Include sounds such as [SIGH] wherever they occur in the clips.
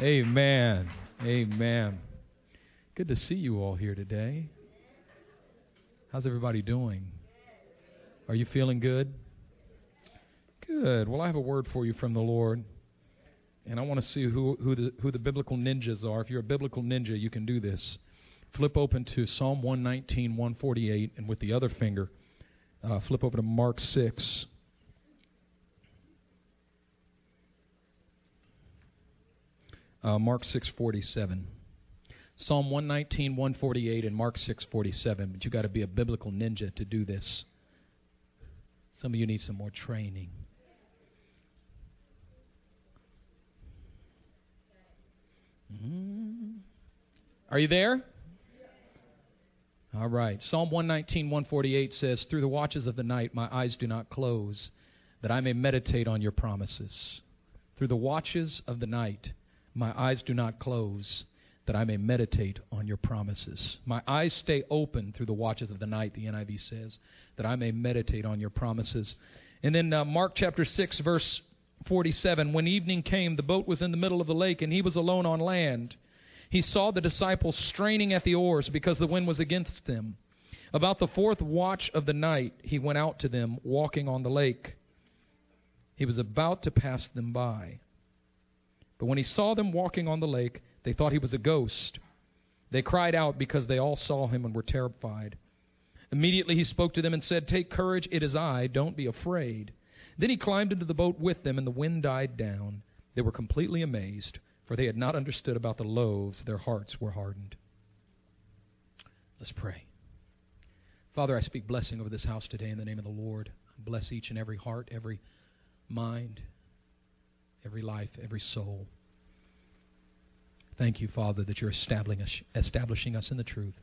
Amen. Amen. Good to see you all here today. How's everybody doing? Are you feeling good? Good. Well, I have a word for you from the Lord. And I want to see who, who, the, who the biblical ninjas are. If you're a biblical ninja, you can do this. Flip open to Psalm 119, 148, and with the other finger, uh, flip over to Mark 6. Uh, Mark 6:47. Psalm 119, 148, and Mark 6:47. But you got to be a biblical ninja to do this. Some of you need some more training. Mm-hmm. Are you there? All right. Psalm 119, 148 says, Through the watches of the night my eyes do not close, that I may meditate on your promises. Through the watches of the night my eyes do not close, that I may meditate on your promises. My eyes stay open through the watches of the night, the NIV says, that I may meditate on your promises. And then uh, Mark chapter 6, verse 47 When evening came, the boat was in the middle of the lake, and he was alone on land. He saw the disciples straining at the oars because the wind was against them. About the fourth watch of the night, he went out to them, walking on the lake. He was about to pass them by. But when he saw them walking on the lake, they thought he was a ghost. They cried out because they all saw him and were terrified. Immediately he spoke to them and said, Take courage, it is I, don't be afraid. Then he climbed into the boat with them, and the wind died down. They were completely amazed, for they had not understood about the loaves. Their hearts were hardened. Let's pray. Father, I speak blessing over this house today in the name of the Lord. Bless each and every heart, every mind, every life, every soul. Thank you, Father, that you're establishing us, establishing us in the truth.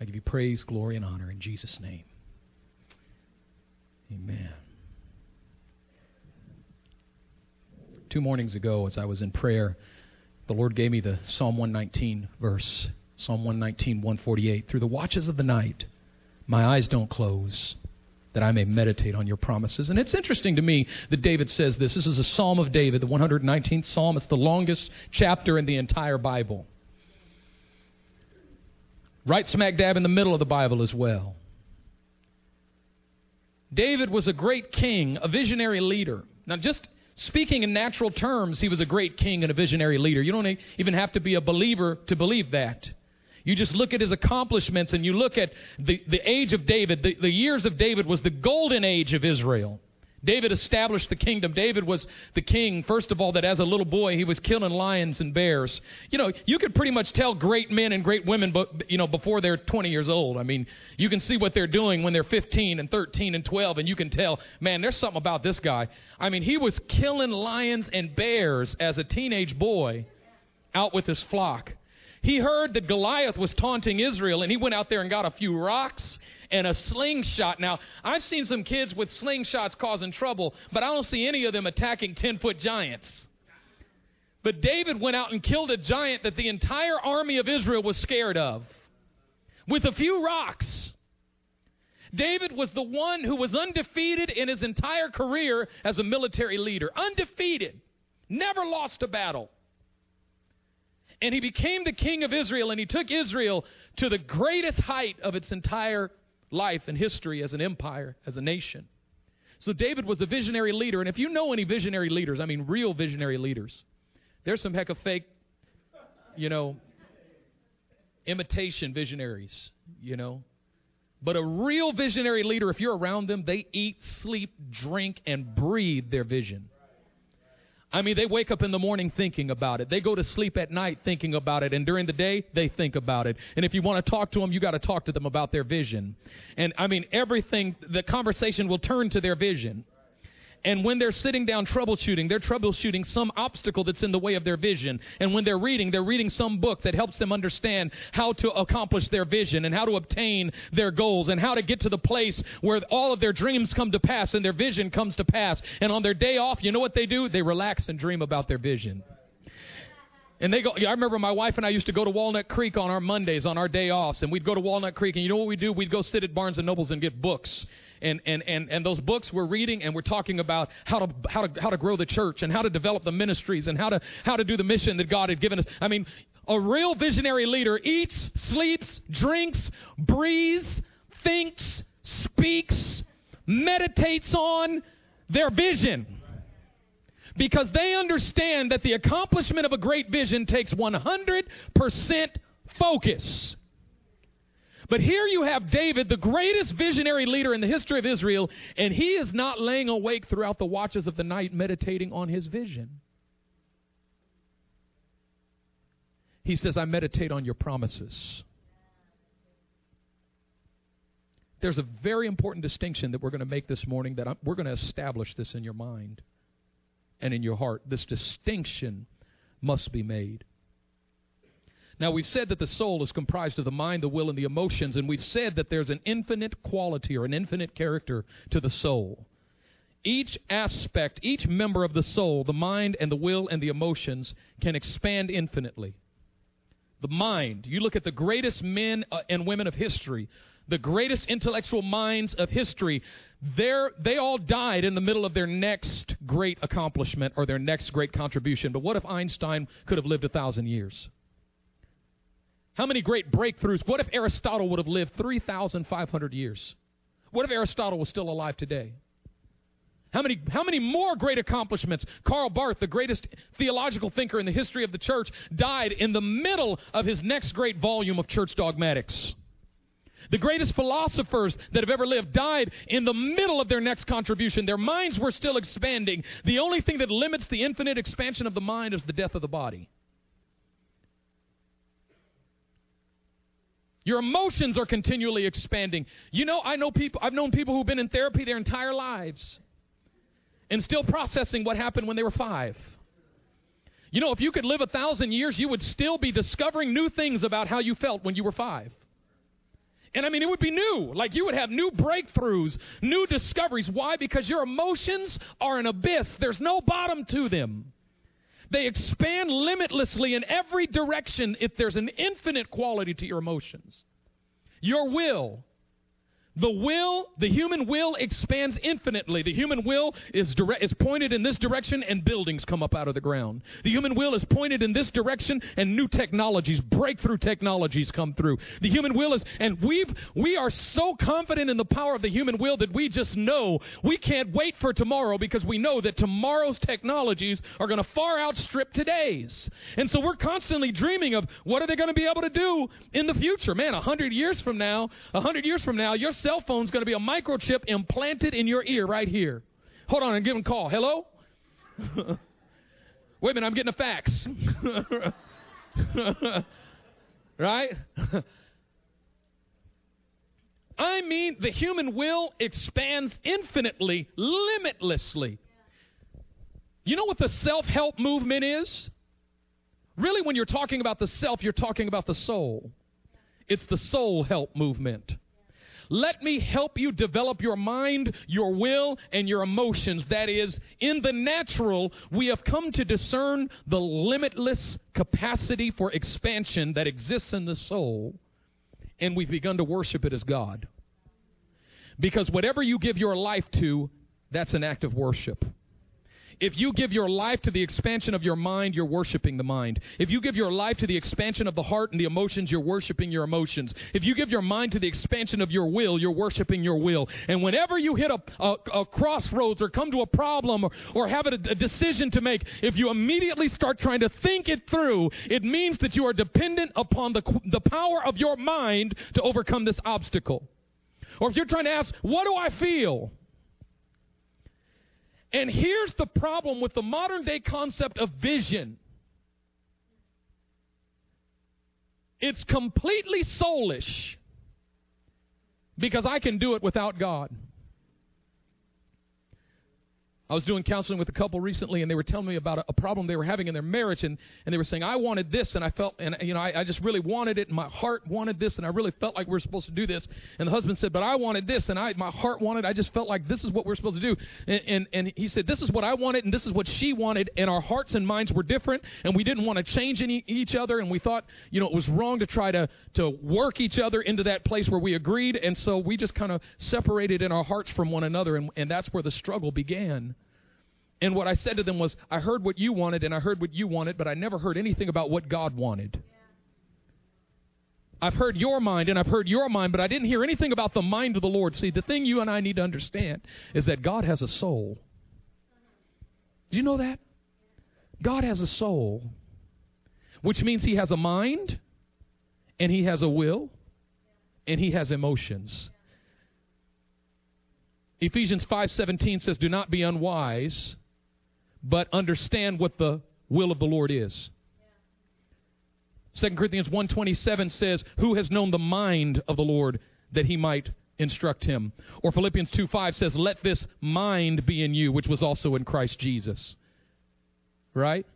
I give you praise, glory, and honor in Jesus' name. Amen. Two mornings ago, as I was in prayer, the Lord gave me the Psalm 119 verse, Psalm 119, 148. Through the watches of the night, my eyes don't close, that I may meditate on your promises. And it's interesting to me that David says this. This is a Psalm of David, the 119th Psalm. It's the longest chapter in the entire Bible. Right smack dab in the middle of the Bible as well. David was a great king, a visionary leader. Now, just Speaking in natural terms, he was a great king and a visionary leader. You don't even have to be a believer to believe that. You just look at his accomplishments and you look at the, the age of David. The, the years of David was the golden age of Israel. David established the kingdom. David was the king, first of all, that as a little boy he was killing lions and bears. You know, you could pretty much tell great men and great women, but you know, before they're 20 years old. I mean, you can see what they're doing when they're 15 and 13 and 12, and you can tell, man, there's something about this guy. I mean, he was killing lions and bears as a teenage boy out with his flock. He heard that Goliath was taunting Israel, and he went out there and got a few rocks and a slingshot. Now, I've seen some kids with slingshots causing trouble, but I don't see any of them attacking 10 foot giants. But David went out and killed a giant that the entire army of Israel was scared of with a few rocks. David was the one who was undefeated in his entire career as a military leader. Undefeated. Never lost a battle. And he became the king of Israel, and he took Israel to the greatest height of its entire life and history as an empire, as a nation. So David was a visionary leader. And if you know any visionary leaders, I mean real visionary leaders, there's some heck of fake, you know, imitation visionaries, you know. But a real visionary leader, if you're around them, they eat, sleep, drink, and breathe their vision. I mean, they wake up in the morning thinking about it. They go to sleep at night thinking about it. And during the day, they think about it. And if you want to talk to them, you got to talk to them about their vision. And I mean, everything, the conversation will turn to their vision. And when they're sitting down troubleshooting, they're troubleshooting some obstacle that's in the way of their vision. And when they're reading, they're reading some book that helps them understand how to accomplish their vision and how to obtain their goals and how to get to the place where all of their dreams come to pass and their vision comes to pass. And on their day off, you know what they do? They relax and dream about their vision. And they go, I remember my wife and I used to go to Walnut Creek on our Mondays, on our day offs, and we'd go to Walnut Creek, and you know what we'd do? We'd go sit at Barnes and Nobles and get books and, and, and, and those books we're reading and we're talking about how to, how to, how to grow the church and how to develop the ministries and how to, how to do the mission that God had given us. I mean, a real visionary leader eats, sleeps, drinks, breathes, thinks, speaks, meditates on their vision. Because they understand that the accomplishment of a great vision takes 100% focus. But here you have David, the greatest visionary leader in the history of Israel, and he is not laying awake throughout the watches of the night meditating on his vision. He says, I meditate on your promises. There's a very important distinction that we're going to make this morning that I'm, we're going to establish this in your mind and in your heart. This distinction must be made. Now, we've said that the soul is comprised of the mind, the will, and the emotions, and we've said that there's an infinite quality or an infinite character to the soul. Each aspect, each member of the soul, the mind and the will and the emotions, can expand infinitely. The mind, you look at the greatest men uh, and women of history, the greatest intellectual minds of history, they all died in the middle of their next great accomplishment or their next great contribution. But what if Einstein could have lived a thousand years? How many great breakthroughs? What if Aristotle would have lived 3,500 years? What if Aristotle was still alive today? How many, how many more great accomplishments? Karl Barth, the greatest theological thinker in the history of the church, died in the middle of his next great volume of church dogmatics. The greatest philosophers that have ever lived died in the middle of their next contribution. Their minds were still expanding. The only thing that limits the infinite expansion of the mind is the death of the body. Your emotions are continually expanding. You know, I know people, I've known people who've been in therapy their entire lives and still processing what happened when they were five. You know, if you could live a thousand years, you would still be discovering new things about how you felt when you were five. And I mean, it would be new. Like you would have new breakthroughs, new discoveries. Why? Because your emotions are an abyss, there's no bottom to them. They expand limitlessly in every direction if there's an infinite quality to your emotions. Your will, the will, the human will expands infinitely. The human will is, dire- is pointed in this direction and buildings come up out of the ground. The human will is pointed in this direction and new technologies, breakthrough technologies come through. The human will is, and we've, we are so confident in the power of the human will that we just know we can't wait for tomorrow because we know that tomorrow's technologies are going to far outstrip today's. And so we're constantly dreaming of what are they going to be able to do in the future. Man, a hundred years from now, a hundred years from now, you're cell phone's going to be a microchip implanted in your ear right here. Hold on, I'm giving a call. Hello? [LAUGHS] Wait a minute, I'm getting a fax. [LAUGHS] right? [LAUGHS] I mean, the human will expands infinitely, limitlessly. You know what the self help movement is? Really, when you're talking about the self, you're talking about the soul. It's the soul help movement. Let me help you develop your mind, your will, and your emotions. That is, in the natural, we have come to discern the limitless capacity for expansion that exists in the soul, and we've begun to worship it as God. Because whatever you give your life to, that's an act of worship. If you give your life to the expansion of your mind, you're worshiping the mind. If you give your life to the expansion of the heart and the emotions, you're worshiping your emotions. If you give your mind to the expansion of your will, you're worshiping your will. And whenever you hit a, a, a crossroads or come to a problem or, or have a, a decision to make, if you immediately start trying to think it through, it means that you are dependent upon the, the power of your mind to overcome this obstacle. Or if you're trying to ask, what do I feel? And here's the problem with the modern day concept of vision it's completely soulish because I can do it without God. I was doing counseling with a couple recently, and they were telling me about a, a, problem they were having in their marriage, and, and they were saying, I wanted this, and I felt, and you know, I, I just really wanted it, and my heart wanted this, and I really felt like we were supposed to do this. And the husband said, But I wanted this, and I, my heart wanted, I just felt like this is what we're supposed to do. And, and, and he said, This is what I wanted, and this is what she wanted, and our hearts and minds were different, and we didn't want to change any, each other, and we thought, you know, it was wrong to try to, to work each other into that place where we agreed, and so we just kind of separated in our hearts from one another, and, and that's where the struggle began. And what I said to them was, I heard what you wanted and I heard what you wanted, but I never heard anything about what God wanted. I've heard your mind and I've heard your mind, but I didn't hear anything about the mind of the Lord. See, the thing you and I need to understand is that God has a soul. Do you know that? God has a soul, which means He has a mind and He has a will and He has emotions. Ephesians 5:17 says, "Do not be unwise, but understand what the will of the Lord is. 2 Corinthians 1:27 says, "Who has known the mind of the Lord that he might instruct him?" Or Philippians 2:5 says, "Let this mind be in you which was also in Christ Jesus." Right?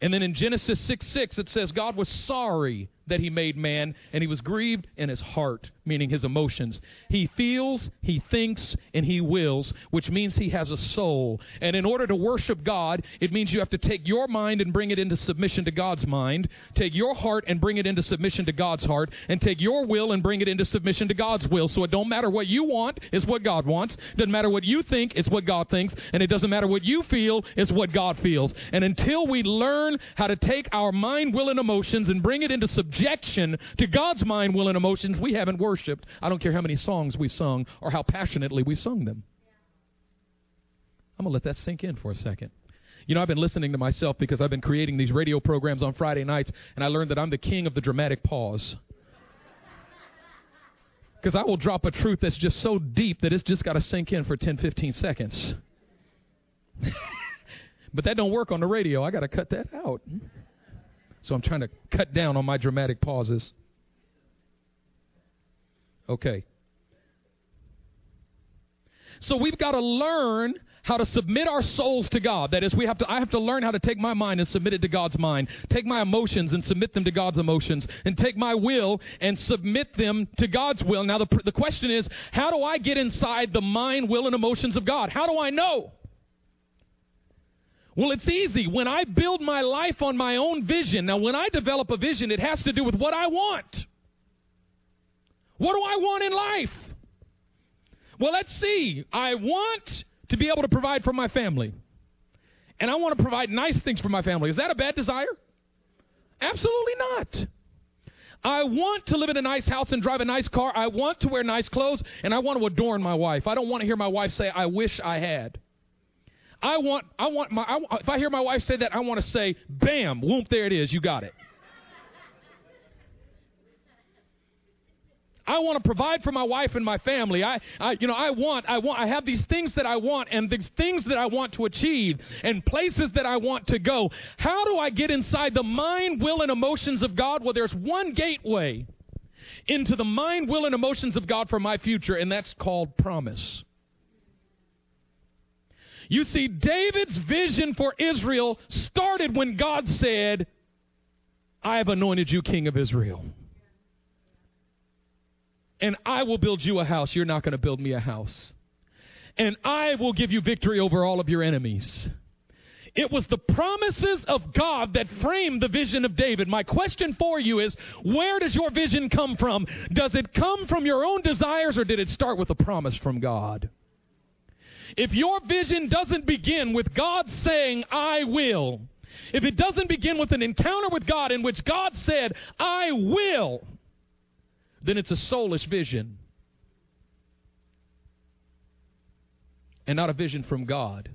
And then in Genesis 6 6, it says, God was sorry that he made man, and he was grieved in his heart, meaning his emotions. He feels, he thinks, and he wills, which means he has a soul. And in order to worship God, it means you have to take your mind and bring it into submission to God's mind, take your heart and bring it into submission to God's heart, and take your will and bring it into submission to God's will. So it don't matter what you want, it's what God wants. Doesn't matter what you think, it's what God thinks. And it doesn't matter what you feel, it's what God feels. And until we learn how to take our mind, will, and emotions and bring it into submission objection to God's mind, will, and emotions, we haven't worshiped. I don't care how many songs we sung or how passionately we sung them. I'm going to let that sink in for a second. You know, I've been listening to myself because I've been creating these radio programs on Friday nights, and I learned that I'm the king of the dramatic pause. Because I will drop a truth that's just so deep that it's just got to sink in for 10, 15 seconds. [LAUGHS] but that don't work on the radio. I got to cut that out. So I'm trying to cut down on my dramatic pauses. Okay. So we've got to learn how to submit our souls to God. That is, we have to, I have to learn how to take my mind and submit it to God's mind. Take my emotions and submit them to God's emotions. And take my will and submit them to God's will. Now, the, the question is, how do I get inside the mind, will, and emotions of God? How do I know? Well, it's easy. When I build my life on my own vision, now when I develop a vision, it has to do with what I want. What do I want in life? Well, let's see. I want to be able to provide for my family. And I want to provide nice things for my family. Is that a bad desire? Absolutely not. I want to live in a nice house and drive a nice car. I want to wear nice clothes and I want to adorn my wife. I don't want to hear my wife say, I wish I had. I want, I want my, I, if I hear my wife say that, I want to say, bam, whoop, there it is, you got it. I want to provide for my wife and my family. I, I, you know, I want, I want, I have these things that I want and these things that I want to achieve and places that I want to go. How do I get inside the mind, will, and emotions of God? Well, there's one gateway into the mind, will, and emotions of God for my future, and that's called promise. You see, David's vision for Israel started when God said, I have anointed you king of Israel. And I will build you a house. You're not going to build me a house. And I will give you victory over all of your enemies. It was the promises of God that framed the vision of David. My question for you is where does your vision come from? Does it come from your own desires or did it start with a promise from God? If your vision doesn't begin with God saying, I will, if it doesn't begin with an encounter with God in which God said, I will, then it's a soulless vision and not a vision from God.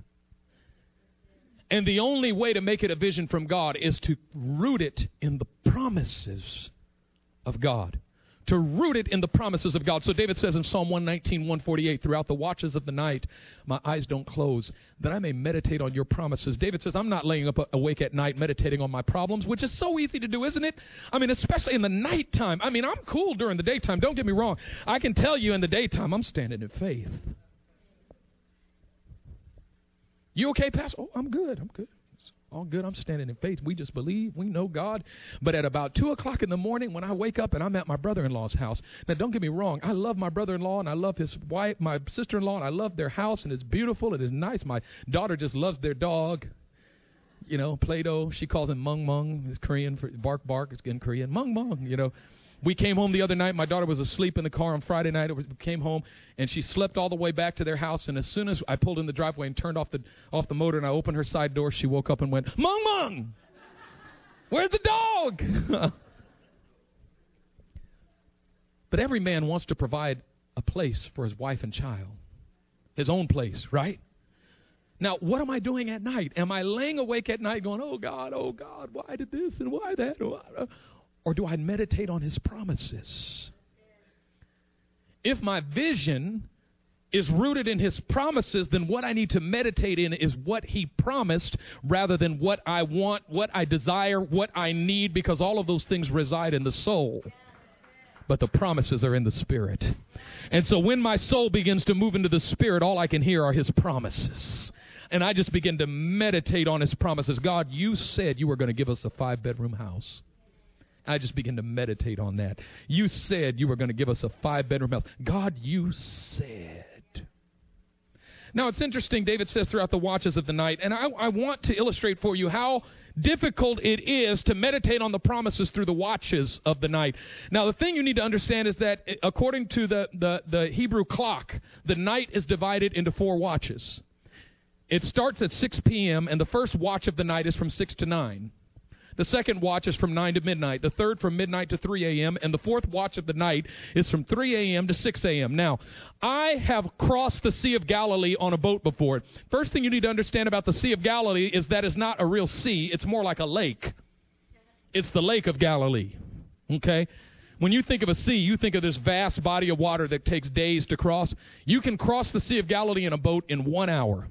And the only way to make it a vision from God is to root it in the promises of God to root it in the promises of God. So David says in Psalm 119, 148, throughout the watches of the night, my eyes don't close, that I may meditate on your promises. David says, I'm not laying up awake at night meditating on my problems, which is so easy to do, isn't it? I mean, especially in the nighttime. I mean, I'm cool during the daytime. Don't get me wrong. I can tell you in the daytime, I'm standing in faith. You okay, Pastor? Oh, I'm good. I'm good. All good. I'm standing in faith. We just believe. We know God. But at about 2 o'clock in the morning, when I wake up and I'm at my brother in law's house, now don't get me wrong. I love my brother in law and I love his wife, my sister in law, and I love their house and it's beautiful. It is nice. My daughter just loves their dog. You know, Play Doh. She calls him Mung Mung. It's Korean for bark bark. It's in Korean. Mung Mung, you know. We came home the other night. My daughter was asleep in the car on Friday night. We came home and she slept all the way back to their house. And as soon as I pulled in the driveway and turned off the off the motor and I opened her side door, she woke up and went, "Mung Mung, where's the dog?" [LAUGHS] but every man wants to provide a place for his wife and child, his own place, right? Now, what am I doing at night? Am I laying awake at night going, "Oh God, oh God, why did this and why that?" Uh, Or do I meditate on his promises? If my vision is rooted in his promises, then what I need to meditate in is what he promised rather than what I want, what I desire, what I need, because all of those things reside in the soul. But the promises are in the spirit. And so when my soul begins to move into the spirit, all I can hear are his promises. And I just begin to meditate on his promises. God, you said you were going to give us a five bedroom house. I just begin to meditate on that. You said you were going to give us a five bedroom house. God, you said. Now it's interesting, David says throughout the watches of the night, and I, I, want to illustrate for you how difficult it is to meditate on the promises through the watches of the night. Now the thing you need to understand is that eh, according to the, the, the Hebrew clock, the night is divided into four watches. It starts at 6 p.m., and the first watch of the night is from 6 to 9. The second watch is from 9 to midnight. The third from midnight to 3 a.m. And the fourth watch of the night is from 3 a.m. to 6 a.m. Now, I have crossed the Sea of Galilee on a boat before. First thing you need to understand about the Sea of Galilee is that it's not a real sea, it's more like a lake. It's the Lake of Galilee. Okay? When you think of a sea, you think of this vast body of water that takes days to cross. You can cross the Sea of Galilee in a boat in one hour.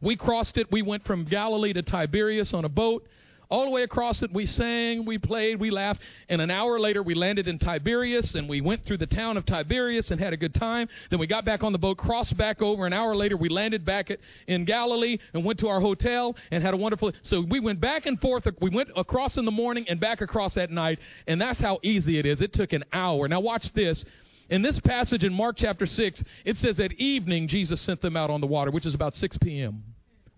We crossed it. We went from Galilee to Tiberias on a boat. All the way across it, we sang, we played, we laughed, and an hour later we landed in Tiberias and we went through the town of Tiberias and had a good time. Then we got back on the boat, crossed back over. An hour later we landed back at, in Galilee and went to our hotel and had a wonderful. So we went back and forth. We went across in the morning and back across at night, and that's how easy it is. It took an hour. Now watch this. In this passage in Mark chapter 6, it says at evening Jesus sent them out on the water, which is about 6 p.m.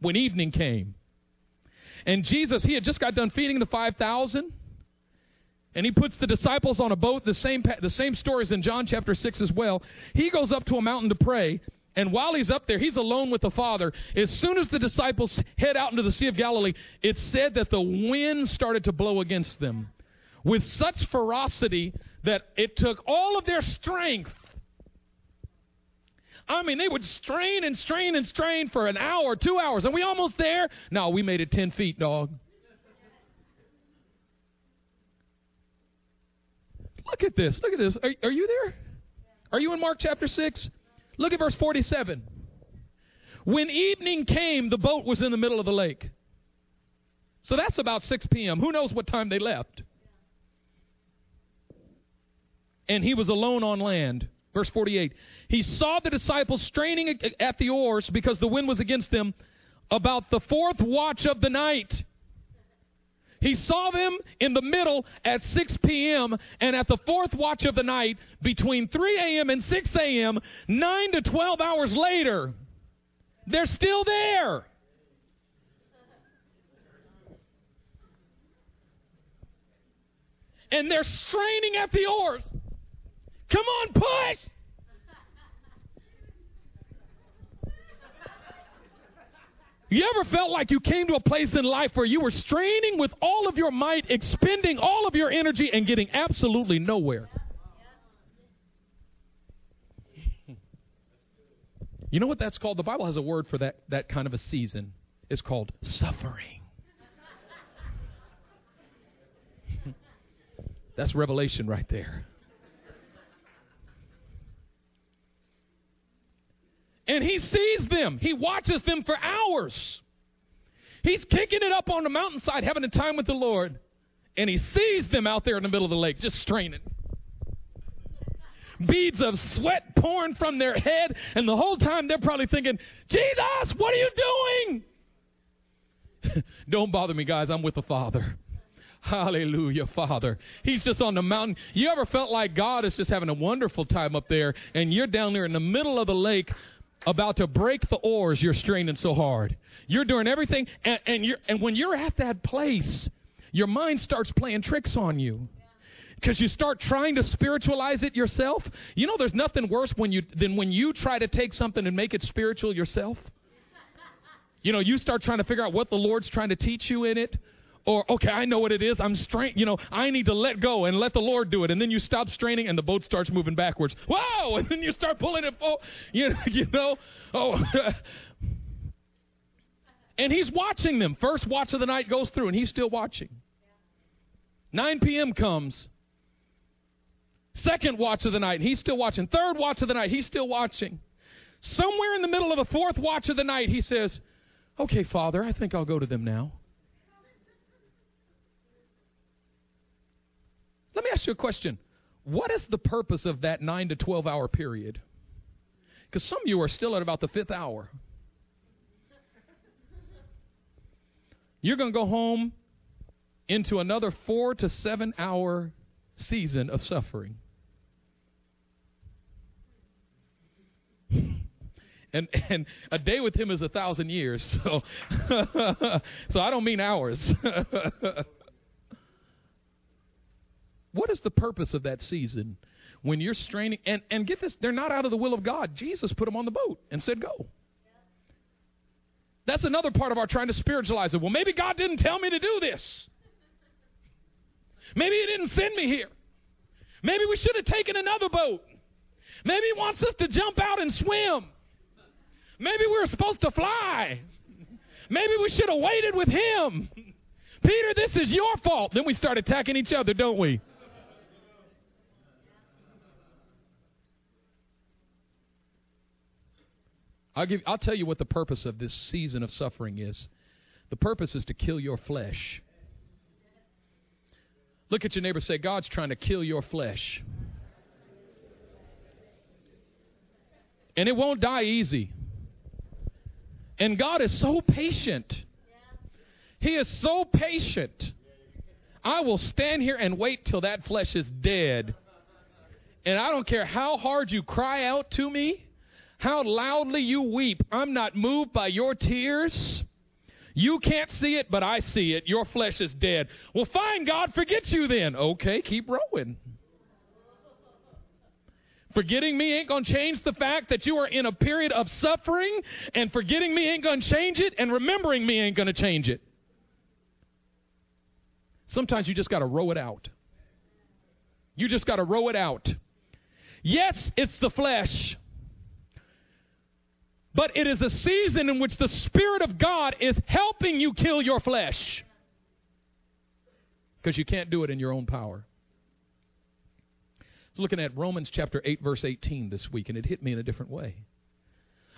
When evening came. And Jesus, he had just got done feeding the 5,000. And he puts the disciples on a boat, the same, the same stories in John chapter 6 as well. He goes up to a mountain to pray. And while he's up there, he's alone with the Father. As soon as the disciples head out into the Sea of Galilee, it said that the wind started to blow against them with such ferocity that it took all of their strength. I mean, they would strain and strain and strain for an hour, two hours. Are we almost there? No, we made it 10 feet, dog. Look at this. Look at this. Are, are you there? Are you in Mark chapter 6? Look at verse 47. When evening came, the boat was in the middle of the lake. So that's about 6 p.m. Who knows what time they left? and he was alone on land. Verse 48. He saw the disciples straining at the oars because the wind was against them about the fourth watch of the night. He saw them in the middle at 6 p.m. and at the fourth watch of the night between 3 a.m. and 6 a.m., 9 to 12 hours later. They're still there. And they're straining at the oars. Come on, push! You ever felt like you came to a place in life where you were straining with all of your might, expending all of your energy, and getting absolutely nowhere? You know what that's called? The Bible has a word for that, that kind of a season. It's called suffering. [LAUGHS] that's revelation right there. And he sees them. He watches them for hours. He's kicking it up on the mountainside, having a time with the Lord, and he sees them out there in the middle of the lake, just straining. beads of sweat pouring from their head, and the whole time they're probably thinking, Jesus, what are you doing? [LAUGHS] Don't bother me, guys. I'm with the Father. Hallelujah, Father. He's just on the mountain. You ever felt like God is just having a wonderful time up there, and you're down there in the middle of the lake about to break the oars, you're straining so hard. You're doing everything, and, and, you're, and when you're at that place, your mind starts playing tricks on you because you start trying to spiritualize it yourself. You know, there's nothing worse when you than when you try to take something and make it spiritual yourself. You know, you start trying to figure out what the Lord's trying to teach you in it. Or, okay, I know what it is. I'm strain, you know, I need to let go and let the Lord do it. And then you stop straining and the boat starts moving backwards. Whoa! [LAUGHS] And then you start pulling it forward. You know, [LAUGHS] you know, oh. [LAUGHS] and he's watching them. First watch of the night goes through and he's still watching. 9 p.m. comes. Second watch of the night, and he's still watching. Third watch of the night, he's still watching. Somewhere in the middle of the fourth watch of the night, he says, Okay, Father, I think I'll go to them now. Let me ask you a question. What is the purpose of that 9 to 12 hour period? Because some of you are still at about the fifth hour. You're going to go home into another four to seven hour season of suffering. [LAUGHS] And, and a day with him is a thousand years. So, [LAUGHS] so I don't mean hours. [LAUGHS] what is the purpose of that season? When you're straining, and, and get this, they're not out of the will of God. Jesus put them on the boat and said, Go. That's another part of our trying to spiritualize it. Well, maybe God didn't tell me to do this. Maybe He didn't send me here. Maybe we should have taken another boat. Maybe He wants us to jump out and swim. Maybe we were supposed to fly. Maybe we should have waited with Him. [LAUGHS] Peter, this is your fault. Then we start attacking each other, don't we? I'll give I'll tell you what the purpose of this season of suffering is. The purpose is to kill your flesh. Look at your neighbor say, God's trying to kill your flesh. And it won't die easy. And God is so patient. He is so patient. I will stand here and wait till that flesh is dead. And I don't care how hard you cry out to me, how loudly you weep. I'm not moved by your tears. You can't see it, but I see it. Your flesh is dead. Well, fine, God forgets you then. Okay, keep rowing. Forgetting me ain't going to change the fact that you are in a period of suffering, and forgetting me ain't going to change it, and remembering me ain't going to change it. Sometimes you just got to row it out. You just got to row it out. Yes, it's the flesh. But it is a season in which the Spirit of God is helping you kill your flesh. Because you can't do it in your own power. I was looking at Romans chapter 8, verse 18 this week, and it hit me in a different way.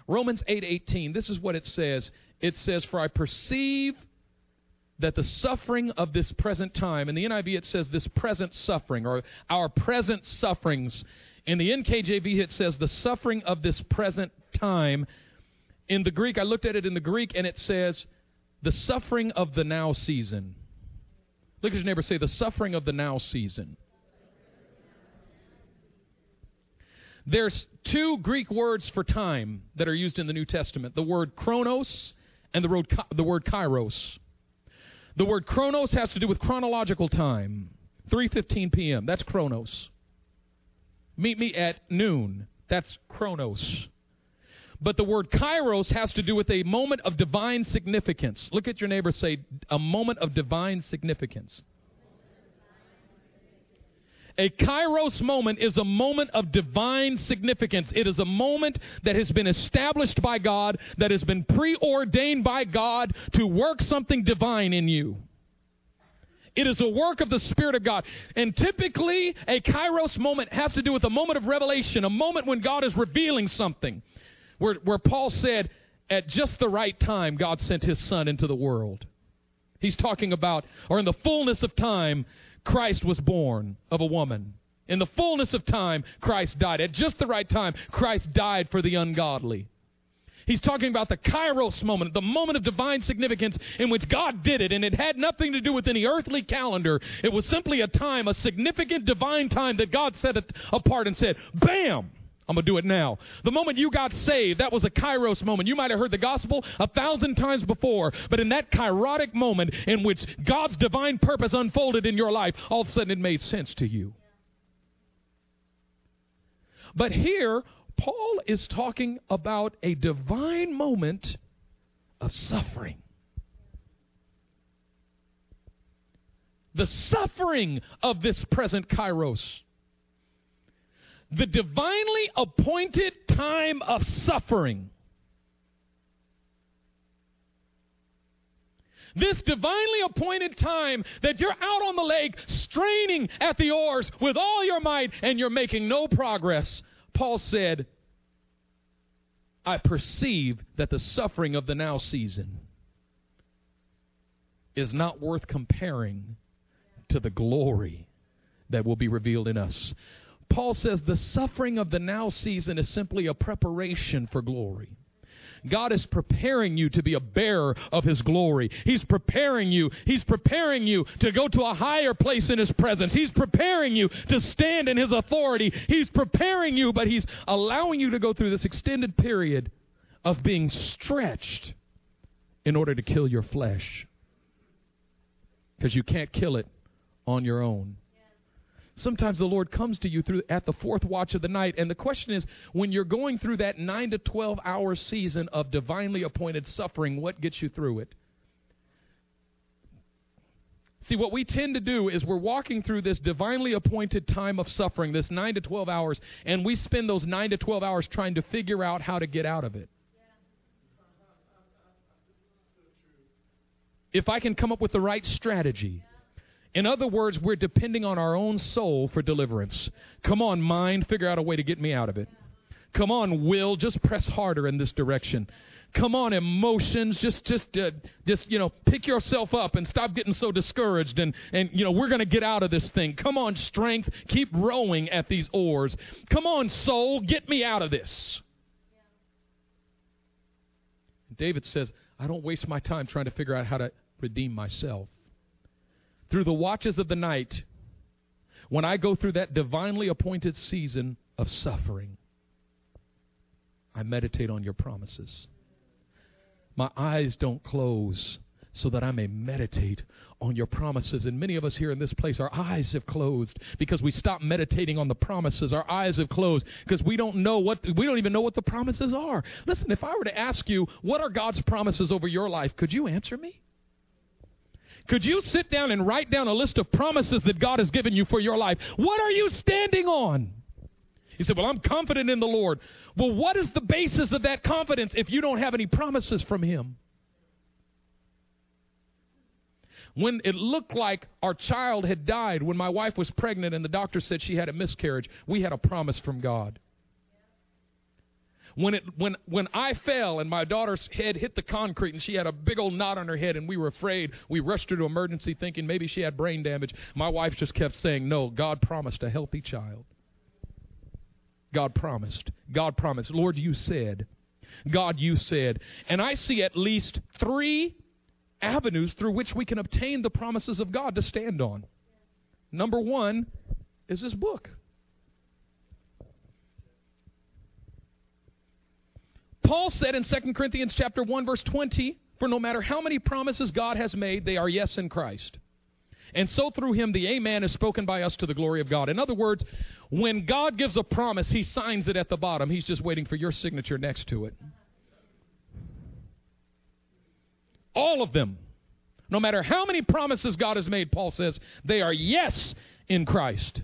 Romans 8 18, this is what it says. It says, For I perceive that the suffering of this present time, in the NIV it says this present suffering, or our present sufferings. In the NKJV it says the suffering of this present time in the Greek, I looked at it in the Greek, and it says, the suffering of the now season. Look at your neighbor, say, the suffering of the now season. There's two Greek words for time that are used in the New Testament the word chronos and the word, the word kairos. The word chronos has to do with chronological time. 3:15 p.m. That's chronos. Meet me at noon. That's chronos. But the word kairos has to do with a moment of divine significance. Look at your neighbor, say, a moment of divine significance. A kairos moment is a moment of divine significance. It is a moment that has been established by God, that has been preordained by God to work something divine in you. It is a work of the Spirit of God. And typically, a kairos moment has to do with a moment of revelation, a moment when God is revealing something where, where Paul said, at just the right time, God sent his son into the world. He's talking about, or in the fullness of time, Christ was born of a woman. In the fullness of time, Christ died. At just the right time, Christ died for the ungodly. He's talking about the kairos moment, the moment of divine significance in which God did it, and it had nothing to do with any earthly calendar. It was simply a time, a significant divine time that God set apart and said, BAM! I'm going to do it now. The moment you got saved, that was a kairos moment. You might have heard the gospel a thousand times before, but in that kairotic moment in which God's divine purpose unfolded in your life, all of a sudden it made sense to you. But here, Paul is talking about a divine moment of suffering. The suffering of this present kairos. The divinely appointed time of suffering. This divinely appointed time that you're out on the lake straining at the oars with all your might and you're making no progress. Paul said, I perceive that the suffering of the now season is not worth comparing to the glory that will be revealed in us. Paul says the suffering of the now season is simply a preparation for glory. God is preparing you to be a bearer of His glory. He's preparing you. He's preparing you to go to a higher place in His presence. He's preparing you to stand in His authority. He's preparing you, but He's allowing you to go through this extended period of being stretched in order to kill your flesh. Because you can't kill it on your own. Sometimes the Lord comes to you through at the fourth watch of the night. And the question is, when you're going through that nine to 12 hour season of divinely appointed suffering, what gets you through it? See, what we tend to do is we're walking through this divinely appointed time of suffering, this 9 to 12 hours, and we spend those 9 to 12 hours trying to figure out how to get out of it. If I can come up with the right strategy, in other words, we're depending on our own soul for deliverance. Come on, mind, figure out a way to get me out of it. Come on, will, just press harder in this direction. Come on, emotions, just just uh, just you know, pick yourself up and stop getting so discouraged and and you know, we're going to get out of this thing. Come on, strength, keep rowing at these oars. Come on, soul, get me out of this. David says, I don't waste my time trying to figure out how to redeem myself through the watches of the night, when I go through that divinely appointed season of suffering, I meditate on your promises. My eyes don't close so that I may meditate on your promises. And many of us here in this place, our eyes have closed because we stopped meditating on the promises. Our eyes have closed because we don't know what, we don't even know what the promises are. Listen, if I were to ask you, what are God's promises over your life, could you answer me? Could you sit down and write down a list of promises that God has given you for your life? What are you standing on? He said, Well, I'm confident in the Lord. Well, what is the basis of that confidence if you don't have any promises from Him? When it looked like our child had died, when my wife was pregnant and the doctor said she had a miscarriage, we had a promise from God. When, it, when, when I fell and my daughter's head hit the concrete and she had a big old knot on her head and we were afraid, we rushed her to emergency thinking maybe she had brain damage. My wife just kept saying, No, God promised a healthy child. God promised. God promised. Lord, you said. God, you said. And I see at least three avenues through which we can obtain the promises of God to stand on. Number one is this book. Paul said in 2 Corinthians chapter 1 verse 20, for no matter how many promises God has made, they are yes in Christ. And so through him the amen is spoken by us to the glory of God. In other words, when God gives a promise, he signs it at the bottom. He's just waiting for your signature next to it. All of them. No matter how many promises God has made, Paul says, they are yes in Christ.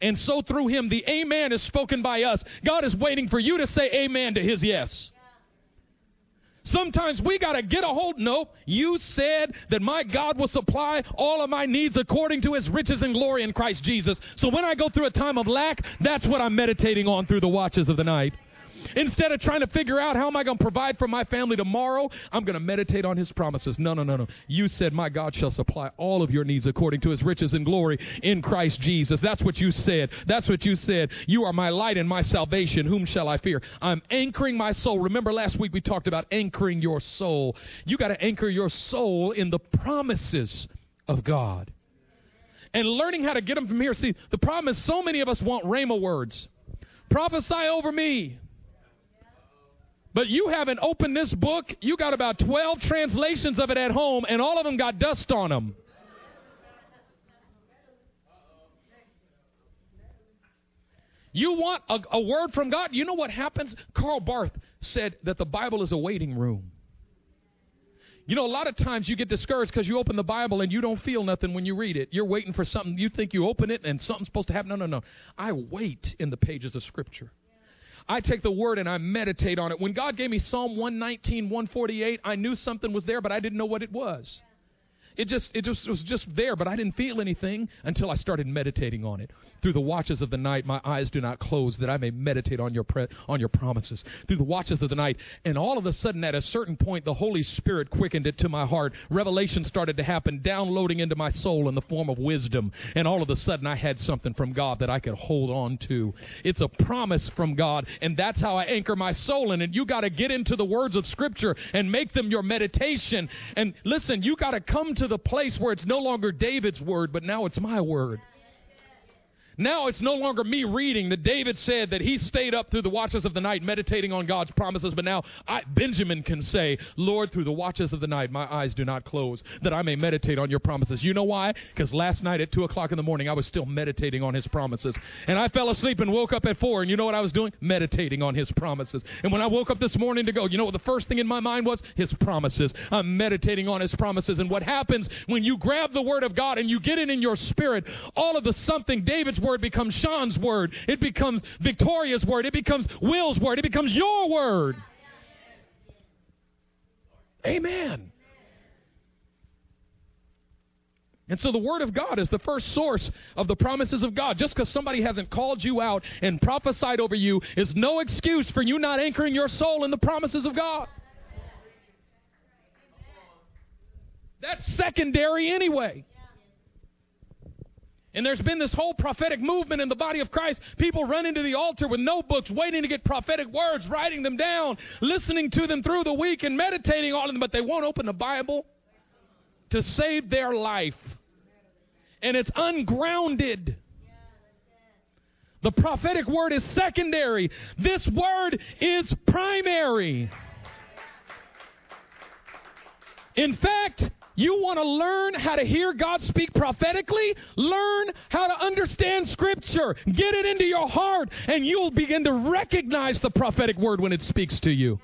And so through him, the amen is spoken by us. God is waiting for you to say amen to his yes. Sometimes we got to get a hold. Nope. You said that my God will supply all of my needs according to his riches and glory in Christ Jesus. So when I go through a time of lack, that's what I'm meditating on through the watches of the night. Instead of trying to figure out how am I going to provide for my family tomorrow, I'm going to meditate on his promises. No, no, no, no. You said, My God shall supply all of your needs according to his riches and glory in Christ Jesus. That's what you said. That's what you said. You are my light and my salvation. Whom shall I fear? I'm anchoring my soul. Remember last week we talked about anchoring your soul. You got to anchor your soul in the promises of God. And learning how to get them from here. See, the problem is so many of us want Rhema words. Prophesy over me. But you haven't opened this book. You got about 12 translations of it at home, and all of them got dust on them. You want a, a, word from God? You know what happens? Karl Barth said that the Bible is a waiting room. You know, a lot of times you get discouraged because you open the Bible and you don't feel nothing when you read it. You're waiting for something. You think you open it and something's supposed to happen. No, no, no. I wait in the pages of Scripture. I take the word and I meditate on it. When God gave me Psalm 119, 148, I knew something was there, but I didn't know what it was. It just it just it was just there, but I didn't feel anything until I started meditating on it. Through the watches of the night, my eyes do not close, that I may meditate on your pre- on your promises. Through the watches of the night, and all of a sudden, at a certain point, the Holy Spirit quickened it to my heart. Revelation started to happen, downloading into my soul in the form of wisdom, and all of a sudden, I had something from God that I could hold on to. It's a promise from God, and that's how I anchor my soul in it. You got to get into the words of Scripture and make them your meditation. And listen, you got to come to to the place where it's no longer David's word, but now it's my word. Now it's no longer me reading that David said that he stayed up through the watches of the night meditating on God's promises, but now I, Benjamin can say, Lord, through the watches of the night, my eyes do not close, that I may meditate on your promises. You know why? Because last night at 2 o'clock in the morning, I was still meditating on his promises. And I fell asleep and woke up at 4, and you know what I was doing? Meditating on his promises. And when I woke up this morning to go, you know what the first thing in my mind was? His promises. I'm meditating on his promises. And what happens when you grab the word of God and you get it in your spirit, all of the something David's word becomes Sean's word. It becomes Victoria's word. It becomes Will's word. It becomes your word. Amen. And so the Word of God is the first source of the promises of God. Just because somebody hasn't called you out and prophesied over you is no excuse for you not anchoring your soul in the promises of God. That's secondary anyway. And there's been this whole prophetic movement in the body of Christ. People run into the altar with notebooks, waiting to get prophetic words, writing them down, listening to them through the week, and meditating on them, but they won't open the Bible to save their life. And it's ungrounded. The prophetic word is secondary. This word is primary. In fact, you want to learn how to hear God speak prophetically? Learn how to understand Scripture. Get it into your heart, and you'll begin to recognize the prophetic word when it speaks to you.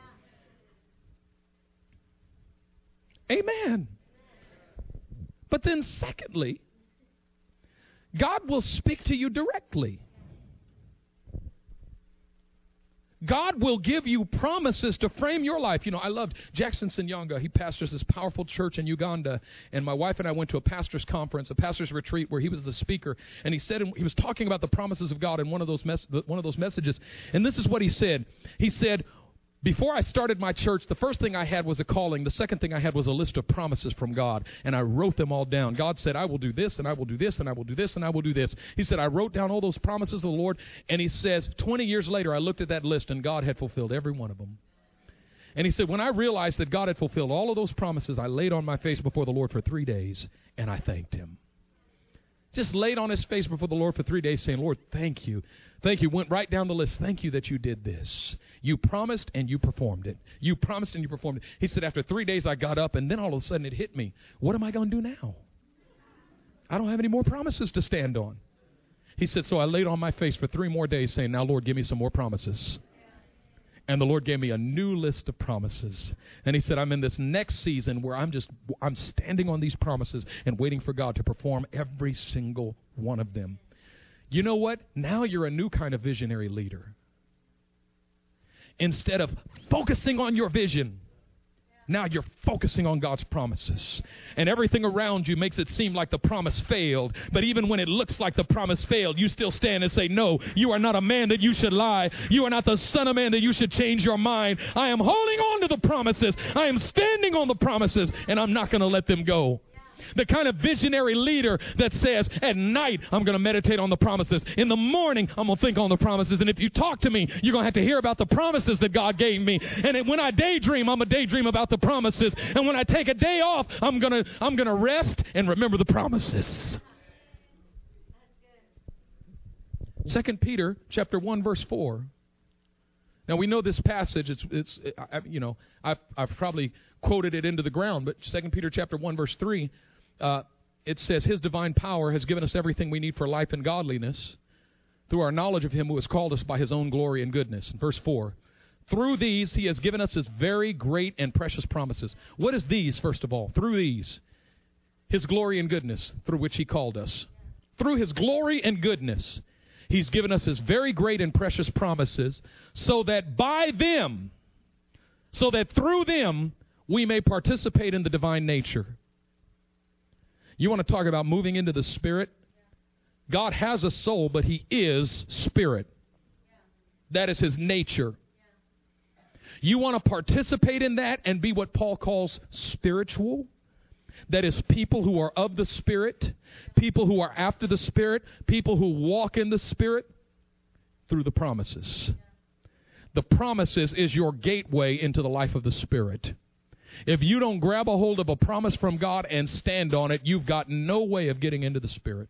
Amen. But then, secondly, God will speak to you directly. God will give you promises to frame your life. You know, I loved Jackson Senyonga. He pastors this powerful church in Uganda. And my wife and I went to a pastor's conference, a pastor's retreat, where he was the speaker. And he said, he was talking about the promises of God in one of those, mes- one of those messages. And this is what he said. He said, before I started my church, the first thing I had was a calling. The second thing I had was a list of promises from God, and I wrote them all down. God said, I will do this, and I will do this, and I will do this, and I will do this. He said, I wrote down all those promises of the Lord, and He says, 20 years later, I looked at that list, and God had fulfilled every one of them. And He said, When I realized that God had fulfilled all of those promises, I laid on my face before the Lord for three days, and I thanked Him. Just laid on his face before the Lord for three days, saying, Lord, thank you. Thank you. Went right down the list. Thank you that you did this. You promised and you performed it. You promised and you performed it. He said, After three days, I got up, and then all of a sudden it hit me. What am I going to do now? I don't have any more promises to stand on. He said, So I laid on my face for three more days, saying, Now, Lord, give me some more promises. And the Lord gave me a new list of promises. And He said, I'm in this next season where I'm just, I'm standing on these promises and waiting for God to perform every single one of them. You know what? Now you're a new kind of visionary leader. Instead of focusing on your vision, Now you're focusing on God's promises. And everything around you makes it seem like the promise failed. But even when it looks like the promise failed, you still stand and say, No, you are not a man that you should lie. You are not the son of man that you should change your mind. I am holding on to the promises. I am standing on the promises, and I'm not going to let them go the kind of visionary leader that says, at night, I'm going to meditate on the promises. In the morning, I'm going to think on the promises. And if you talk to me, you're going to have to hear about the promises that God gave me. And when I daydream, I'm going to daydream about the promises. And when I take a day off, I'm going to, I'm going to rest and remember the promises. Second Peter chapter 1 verse 4. Now we know this passage. It's, it's I, you know, I've, I've probably quoted it into the ground, but Second Peter chapter 1 verse 3 uh, it says, His divine power has given us everything we need for life and godliness through our knowledge of Him who has called us by His own glory and goodness. In Verse 4. Through these, He has given us His very great and precious promises. What is these, first of all? Through these, His glory and goodness through which He called us. Through His glory and goodness, He's given us His very great and precious promises so that by them, so that through them, we may participate in the divine nature you want to talk about moving into the Spirit? God has a soul, but He is Spirit. That is His nature. You want to participate in that and be what Paul calls spiritual? That is, people who are of the Spirit, people who are after the Spirit, people who walk in the Spirit through the promises. The promises is your gateway into the life of the Spirit. If you don't grab a hold of a promise from God and stand on it, you've got no way of getting into the Spirit.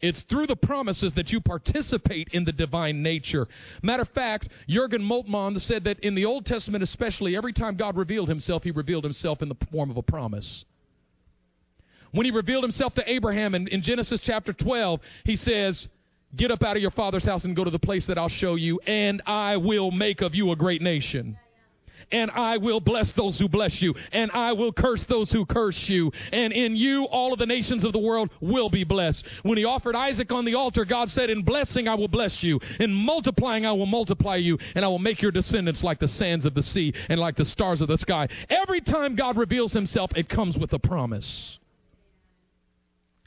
It's through the promises that you participate in the divine nature. Matter of fact, Jurgen Moltmann said that in the Old Testament, especially, every time God revealed himself, he revealed himself in the form of a promise. When he revealed himself to Abraham in, in Genesis chapter 12, he says, Get up out of your father's house and go to the place that I'll show you, and I will make of you a great nation and I will bless those who bless you, and I will curse those who curse you, and in you all of the nations of the world will be blessed. When he offered Isaac on the altar, God said, In blessing I will bless you, in multiplying I will multiply you, and I will make your descendants like the sands of the sea and like the stars of the sky. Every time God reveals himself, it comes with a promise.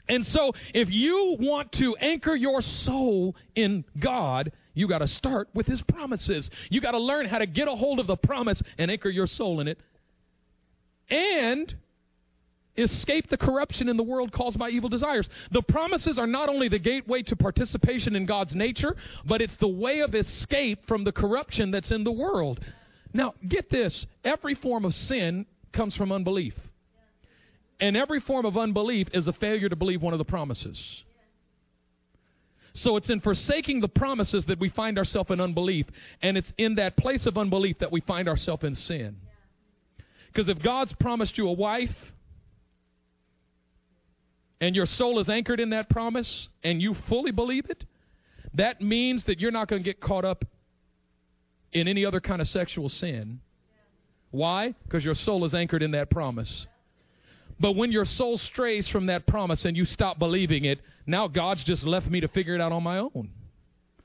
And so, if you want to anchor your soul in God, you got to start with his promises. You got to learn how to get a hold of the promise and anchor your soul in it. And escape the corruption in the world caused by evil desires. The promises are not only the gateway to participation in God's nature, but it's the way of escape from the corruption that's in the world. Now, get this every form of sin comes from unbelief. And every form of unbelief is a failure to believe one of the promises. So it's in forsaking the promises that we find ourselves in unbelief, and it's in that place of unbelief that we find ourselves in sin. Because if God's promised you a wife, and your soul is anchored in that promise, and you fully believe it, that means that you're not going to get caught up in any other kind of sexual sin. Why? Because your soul is anchored in that promise. But when your soul strays from that promise and you stop believing it, now God's just left me to figure it out on my own.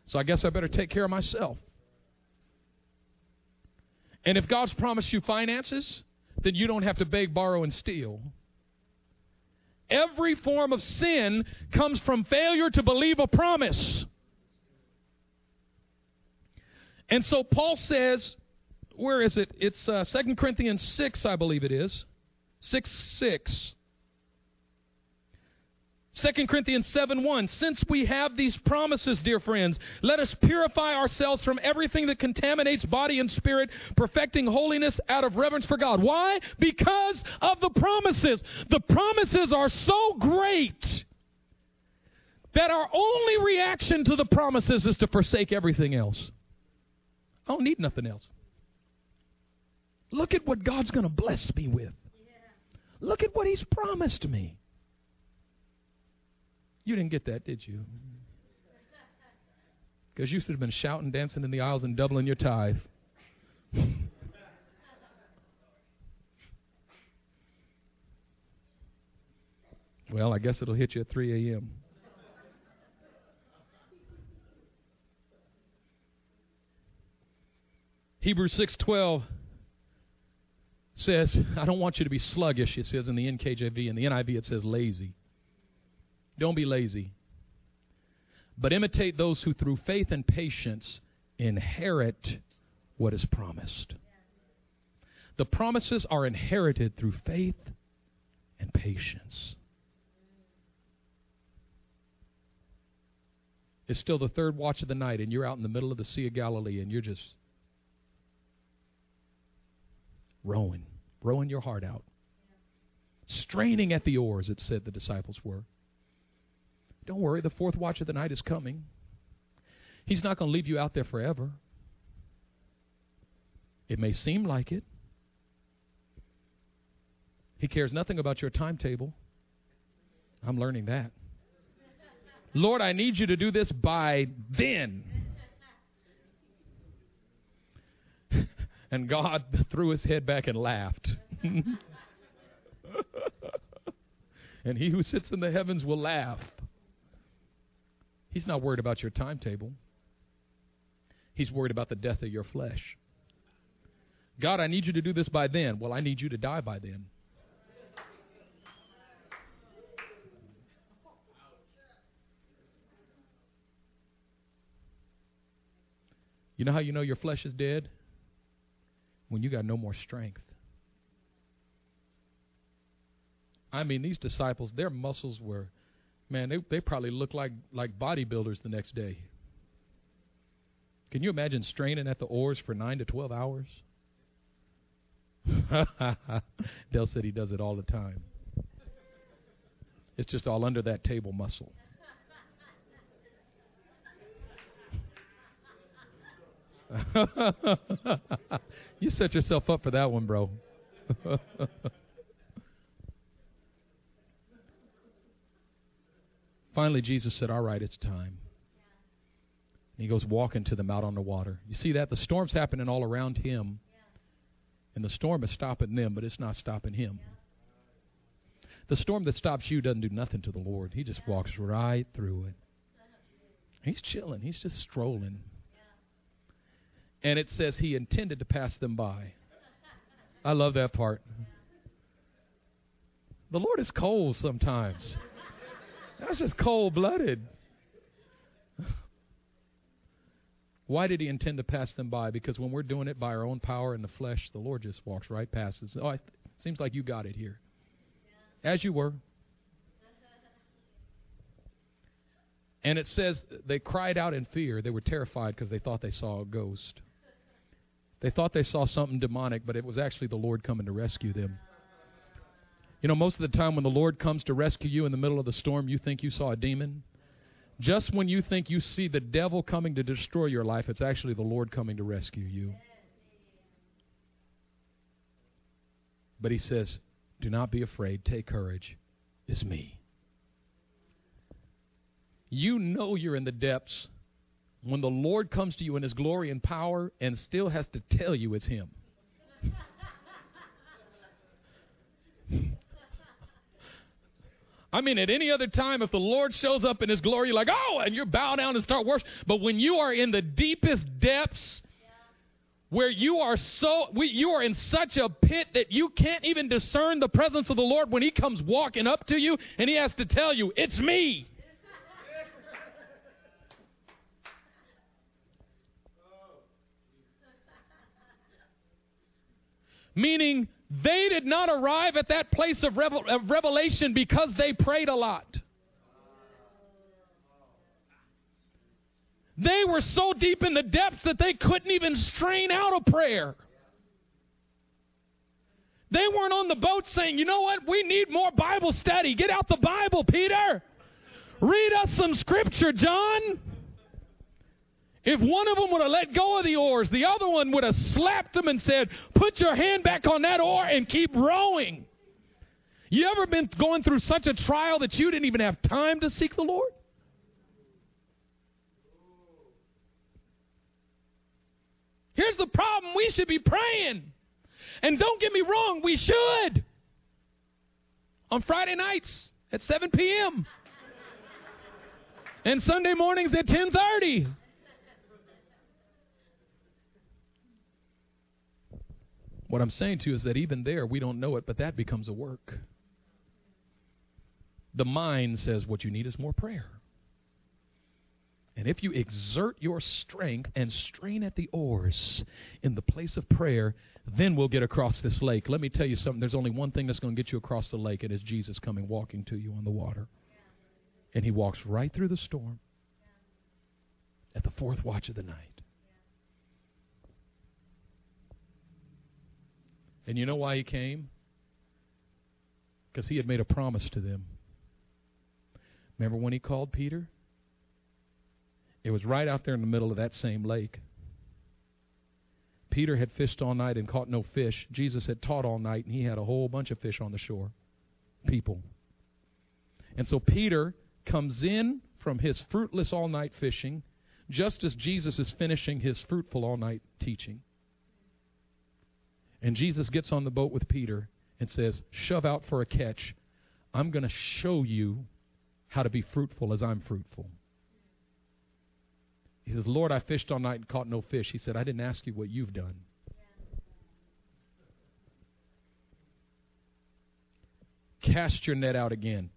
So I guess I better take care of myself. And if God's promised you finances, then you don't have to beg, borrow, and steal. Every form of sin comes from failure to believe a promise. And so Paul says, where is it? It's uh, 2 Corinthians 6, I believe it is. 6 6. 2 Corinthians 7 1. Since we have these promises, dear friends, let us purify ourselves from everything that contaminates body and spirit, perfecting holiness out of reverence for God. Why? Because of the promises. The promises are so great that our only reaction to the promises is to forsake everything else. I don't need nothing else. Look at what God's going to bless me with. Look at what he's promised me. You didn't get that, did you? [LAUGHS] Because you should have been shouting, dancing in the aisles, and doubling your tithe. [LAUGHS] well, I guess it'll hit you at 3 a.m. Hebrews 6:12 says, I don't want you to be sluggish, it says in the NKJV. In the NIV, it says lazy. Don't be lazy. But imitate those who, through faith and patience, inherit what is promised. The promises are inherited through faith and patience. It's still the third watch of the night, and you're out in the middle of the Sea of Galilee, and you're just rowing, rowing your heart out. Straining at the oars, it said the disciples were. Don't worry, the fourth watch of the night is coming. He's not going to leave you out there forever. It may seem like it. He cares nothing about your timetable. I'm learning that. Lord, I need you to do this by then. And God [LAUGHS] threw his head back and laughed. [LAUGHS] and he who sits in the heavens will laugh. He's not worried about your timetable. He's worried about the death of your flesh. God, I need you to do this by then. Well, I need you to die by then. You know how you know your flesh is dead? When you got no more strength. I mean, these disciples, their muscles were, man, they, they probably looked like, like bodybuilders the next day. Can you imagine straining at the oars for 9 to 12 hours? [LAUGHS] Dell said he does it all the time. It's just all under that table muscle. [LAUGHS] you set yourself up for that one, bro. [LAUGHS] Finally, Jesus said, All right, it's time. And he goes walking to them out on the water. You see that? The storm's happening all around him. And the storm is stopping them, but it's not stopping him. The storm that stops you doesn't do nothing to the Lord. He just walks right through it. He's chilling, he's just strolling and it says he intended to pass them by. I love that part. The Lord is cold sometimes. That's just cold blooded. Why did he intend to pass them by? Because when we're doing it by our own power in the flesh, the Lord just walks right past us. Oh, it seems like you got it here. As you were. And it says they cried out in fear. They were terrified because they thought they saw a ghost. They thought they saw something demonic, but it was actually the Lord coming to rescue them. You know, most of the time when the Lord comes to rescue you in the middle of the storm, you think you saw a demon. Just when you think you see the devil coming to destroy your life, it's actually the Lord coming to rescue you. But he says, Do not be afraid. Take courage. It's me. You know you're in the depths when the Lord comes to you in his glory and power and still has to tell you it's him. [LAUGHS] I mean, at any other time, if the Lord shows up in His glory, you're like, oh, and you bow down and start worship. But when you are in the deepest depths, where you are so, we, you are in such a pit that you can't even discern the presence of the Lord when He comes walking up to you and He has to tell you, it's me. Meaning they did not arrive at that place of, revel- of revelation because they prayed a lot. They were so deep in the depths that they couldn't even strain out a prayer. They weren't on the boat saying, you know what, we need more Bible study. Get out the Bible, Peter. Read us some scripture, John. If one of them would have let go of the oars, the other one would have slapped them and said, Put your hand back on that oar and keep rowing. You ever been going through such a trial that you didn't even have time to seek the Lord? Here's the problem we should be praying. And don't get me wrong, we should. On Friday nights at 7 p.m. and Sunday mornings at 10:30. What I'm saying to you is that even there, we don't know it, but that becomes a work. The mind says what you need is more prayer. And if you exert your strength and strain at the oars in the place of prayer, then we'll get across this lake. Let me tell you something. There's only one thing that's going to get you across the lake. And It is Jesus coming walking to you on the water. And he walks right through the storm at the fourth watch of the night. And you know why he came? Because he had made a promise to them. Remember when he called Peter? It was right out there in the middle of that same lake. Peter had fished all night and caught no fish. Jesus had taught all night and he had a whole bunch of fish on the shore. People. And so Peter comes in from his fruitless all night fishing just as Jesus is finishing his fruitful all night teaching. And Jesus gets on the boat with Peter and says, Shove out for a catch. I'm going to show you how to be fruitful as I'm fruitful. He says, Lord, I fished all night and caught no fish. He said, I didn't ask you what you've done. Cast your net out again.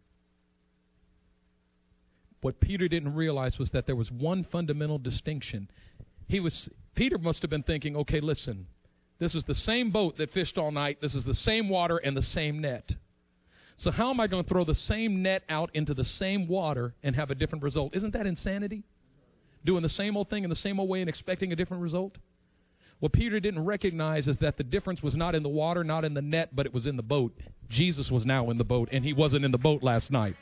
What Peter didn't realize was that there was one fundamental distinction. He was Peter must have been thinking, okay, listen, this is the same boat that fished all night. This is the same water and the same net. So how am I going to throw the same net out into the same water and have a different result? Isn't that insanity? doing the same old thing in the same old way and expecting a different result? What Peter didn't recognize is that the difference was not in the water, not in the net, but it was in the boat. Jesus was now in the boat, and he wasn't in the boat last night.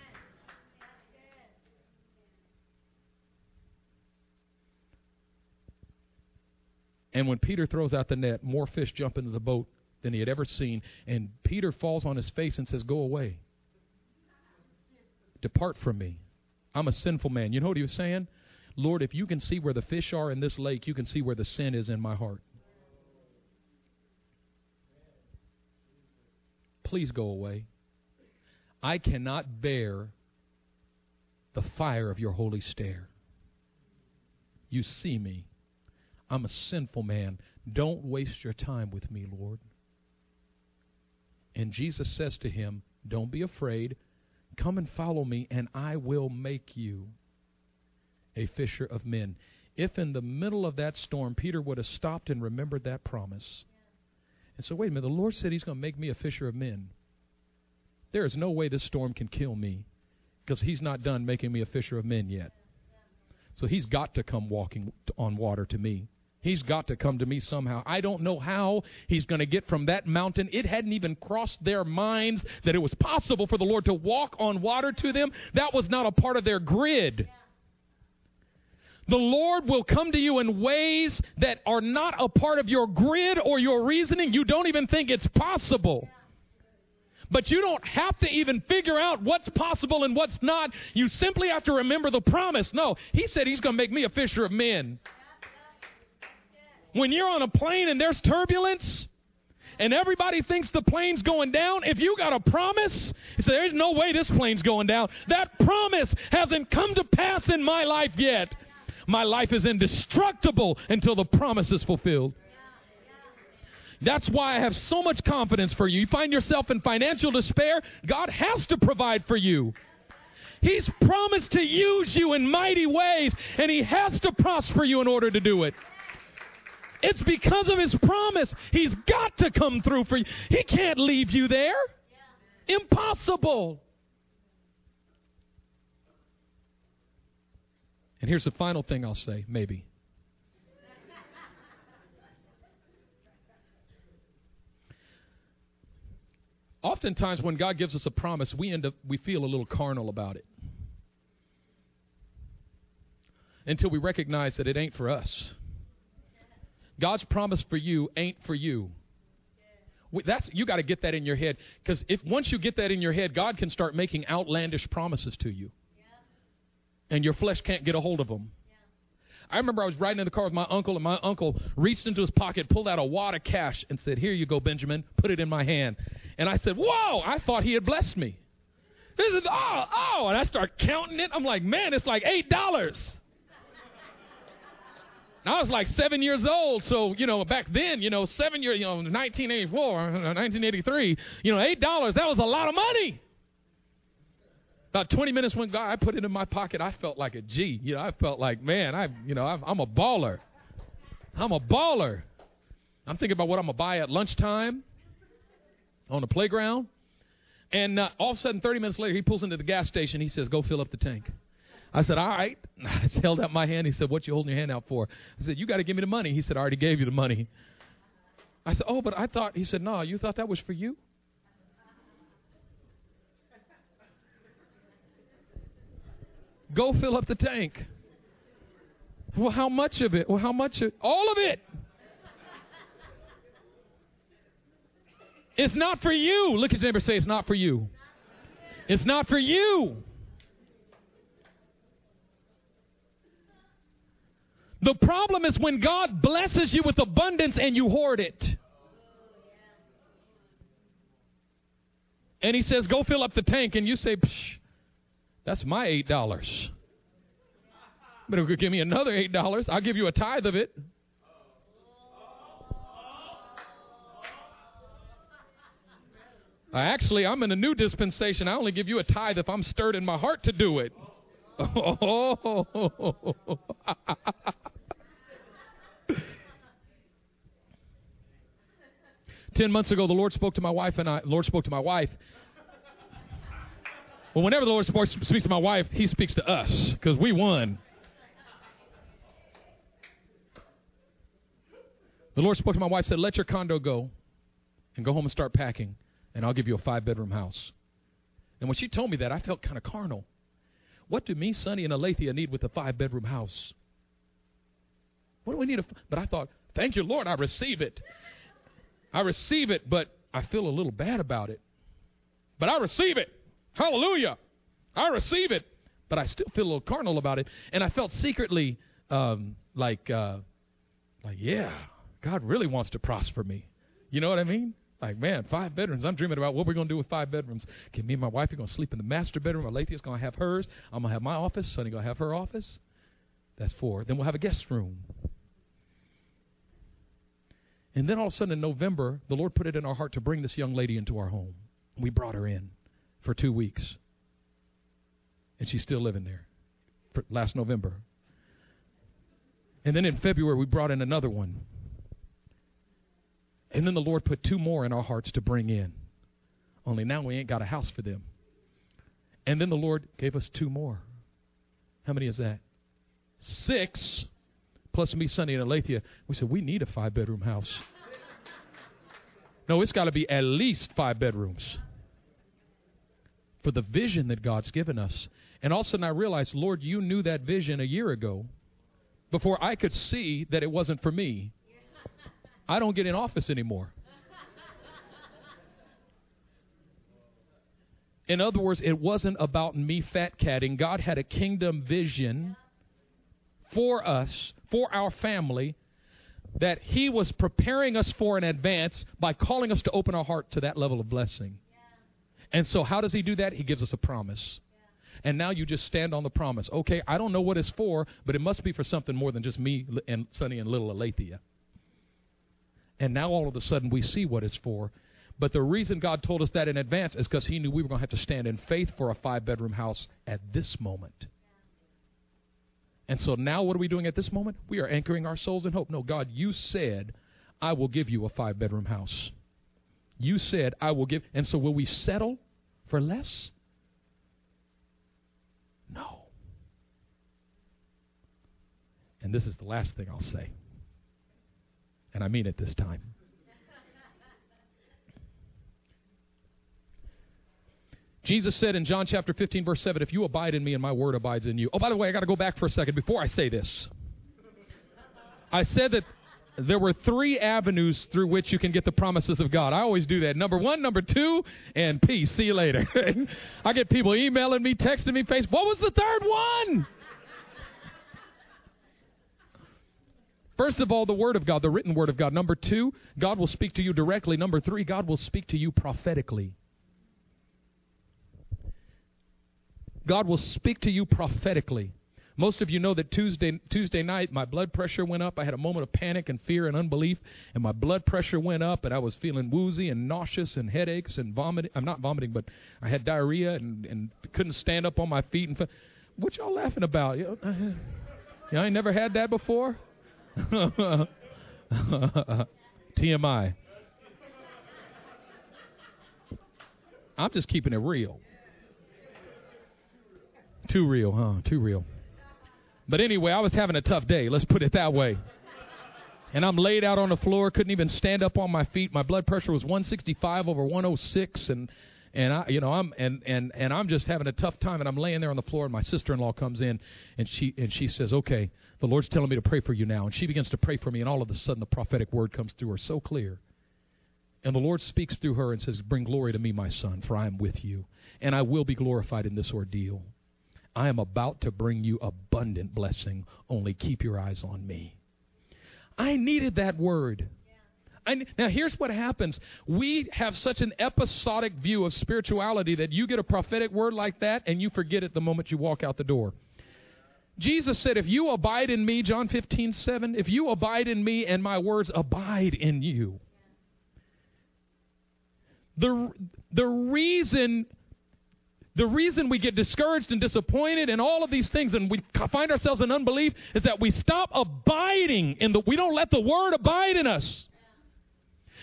And when Peter throws out the net, more fish jump into the boat than he had ever seen. And Peter falls on his face and says, Go away. Depart from me. I'm a sinful man. You know what he was saying? Lord, if you can see where the fish are in this lake, you can see where the sin is in my heart. Please go away. I cannot bear the fire of your holy stare. You see me. I'm a sinful man. Don't waste your time with me, Lord. And Jesus says to him, Don't be afraid. Come and follow me, and I will make you a fisher of men. If in the middle of that storm Peter would have stopped and remembered that promise, and so, wait a minute, the Lord said He's going to make me a fisher of men. There is no way this storm can kill me because He's not done making me a fisher of men yet. So He's got to come walking on water to me. He's got to come to me somehow. I don't know how he's going to get from that mountain. It hadn't even crossed their minds that it was possible for the Lord to walk on water to them. That was not a part of their grid. The Lord will come to you in ways that are not a part of your grid or your reasoning. You don't even think it's possible. But you don't have to even figure out what's possible and what's not. You simply have to remember the promise. No, He said He's going to make me a fisher of men. When you're on a plane and there's turbulence, and everybody thinks the plane's going down, if you got a promise, you say, there's no way this plane's going down. That promise hasn't come to pass in my life yet. My life is indestructible until the promise is fulfilled. That's why I have so much confidence for you. You find yourself in financial despair, God has to provide for you. He's promised to use you in mighty ways, and He has to prosper you in order to do it. It's because of His promise. He's got to come through for you. He can't leave you there. Impossible. And here's the final thing I'll say, maybe. Oftentimes when God gives us a promise, we end up we feel a little carnal about it. Until we recognize that it ain't for us. God's promise for you ain't for you. That's you got to get that in your head because if once you get that in your head, God can start making outlandish promises to you and your flesh can't get a hold of them. I remember I was riding in the car with my uncle, and my uncle reached into his pocket, pulled out a wad of cash, and said, Here you go, Benjamin. Put it in my hand. And I said, Whoa! I thought he had blessed me. This is, oh, oh. And I start counting it. I'm like, Man, it's like $8. I was like seven years old, so you know back then, you know, seven years, you know, 1984, 1983, you know, eight dollars that was a lot of money. About 20 minutes went by, I put it in my pocket. I felt like a G. You know, I felt like, man, I, you know, I'm a baller. I'm a baller. I'm thinking about what I'm gonna buy at lunchtime on the playground. And uh, all of a sudden, 30 minutes later, he pulls into the gas station. He says, "Go fill up the tank." I said, "All right." [LAUGHS] I held out my hand. He said, "What you holding your hand out for?" I said, "You got to give me the money." He said, "I already gave you the money." I said, "Oh, but I thought." He said, "No, you thought that was for you." [LAUGHS] Go fill up the tank. Well, how much of it? Well, how much of all of it? It's not for you. Look at your neighbor say, It's not for you. It's not for you. The problem is when God blesses you with abundance and you hoard it. And He says, Go fill up the tank. And you say, That's my $8. Better give me another $8. I'll give you a tithe of it. Actually, I'm in a new dispensation. I only give you a tithe if I'm stirred in my heart to do it. [LAUGHS] Oh. [LAUGHS] Ten months ago, the Lord spoke to my wife and I. Lord spoke to my wife. Well, whenever the Lord speaks to my wife, He speaks to us because we won. The Lord spoke to my wife, said, "Let your condo go, and go home and start packing." and I'll give you a five bedroom house. And when she told me that, I felt kind of carnal. What do me, Sonny, and Alethea need with a five bedroom house? What do we need? A, but I thought, thank you, Lord, I receive it. I receive it, but I feel a little bad about it. But I receive it. Hallelujah. I receive it. But I still feel a little carnal about it. And I felt secretly um, like, uh, like, yeah, God really wants to prosper me. You know what I mean? Like, man, five bedrooms. I'm dreaming about what we're going to do with five bedrooms. Okay, me and my wife are going to sleep in the master bedroom. Alethea's going to have hers. I'm going to have my office. Sonny going to have her office. That's four. Then we'll have a guest room. And then all of a sudden in November, the Lord put it in our heart to bring this young lady into our home. We brought her in for two weeks. And she's still living there last November. And then in February, we brought in another one. And then the Lord put two more in our hearts to bring in. Only now we ain't got a house for them. And then the Lord gave us two more. How many is that? Six, plus me, Sonny, and Alethea. We said, we need a five bedroom house. No, it's got to be at least five bedrooms for the vision that God's given us. And all of a sudden I realized, Lord, you knew that vision a year ago before I could see that it wasn't for me. I don't get in office anymore. In other words, it wasn't about me fat catting. God had a kingdom vision for us, for our family, that He was preparing us for in advance by calling us to open our heart to that level of blessing. And so, how does He do that? He gives us a promise. And now you just stand on the promise. Okay, I don't know what it's for, but it must be for something more than just me and Sonny and little Alethea. And now all of a sudden we see what it's for. But the reason God told us that in advance is because He knew we were going to have to stand in faith for a five bedroom house at this moment. And so now what are we doing at this moment? We are anchoring our souls in hope. No, God, you said, I will give you a five bedroom house. You said, I will give. And so will we settle for less? No. And this is the last thing I'll say. And I mean it this time. Jesus said in John chapter 15, verse 7, If you abide in me and my word abides in you. Oh, by the way, I got to go back for a second before I say this. I said that there were three avenues through which you can get the promises of God. I always do that. Number one, number two, and peace. See you later. [LAUGHS] I get people emailing me, texting me, Facebook. What was the third one? First of all, the Word of God, the written Word of God. Number two, God will speak to you directly. Number three, God will speak to you prophetically. God will speak to you prophetically. Most of you know that Tuesday Tuesday night my blood pressure went up. I had a moment of panic and fear and unbelief, and my blood pressure went up, and I was feeling woozy and nauseous and headaches and vomiting. I'm not vomiting, but I had diarrhea and and couldn't stand up on my feet. And what y'all laughing about? You know, I ain't never had that before. [LAUGHS] TMI. I'm just keeping it real. Too real, huh? Too real. But anyway, I was having a tough day. Let's put it that way. And I'm laid out on the floor, couldn't even stand up on my feet. My blood pressure was 165 over 106, and and I, you know, I'm and and and I'm just having a tough time. And I'm laying there on the floor, and my sister-in-law comes in, and she and she says, "Okay, the Lord's telling me to pray for you now." And she begins to pray for me, and all of a sudden, the prophetic word comes through her so clear. And the Lord speaks through her and says, Bring glory to me, my son, for I am with you, and I will be glorified in this ordeal. I am about to bring you abundant blessing. Only keep your eyes on me. I needed that word. I, now, here's what happens. We have such an episodic view of spirituality that you get a prophetic word like that and you forget it the moment you walk out the door. Jesus said, If you abide in me, John 15, 7, if you abide in me and my words abide in you. The, the reason the reason we get discouraged and disappointed and all of these things and we find ourselves in unbelief is that we stop abiding in the, we don't let the word abide in us.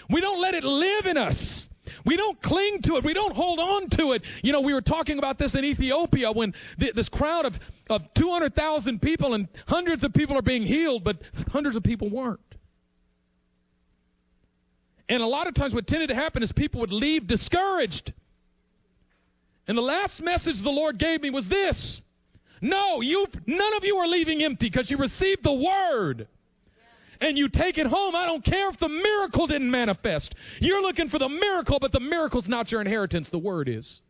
We don't let it live in us. We don't cling to it. We don't hold on to it. You know, we were talking about this in Ethiopia when th- this crowd of, of 200,000 people and hundreds of people are being healed, but hundreds of people weren't. And a lot of times what tended to happen is people would leave discouraged. And the last message the Lord gave me was this. No, you none of you are leaving empty because you received the word. And you take it home. I don't care if the miracle didn't manifest. You're looking for the miracle, but the miracle's not your inheritance. The word is.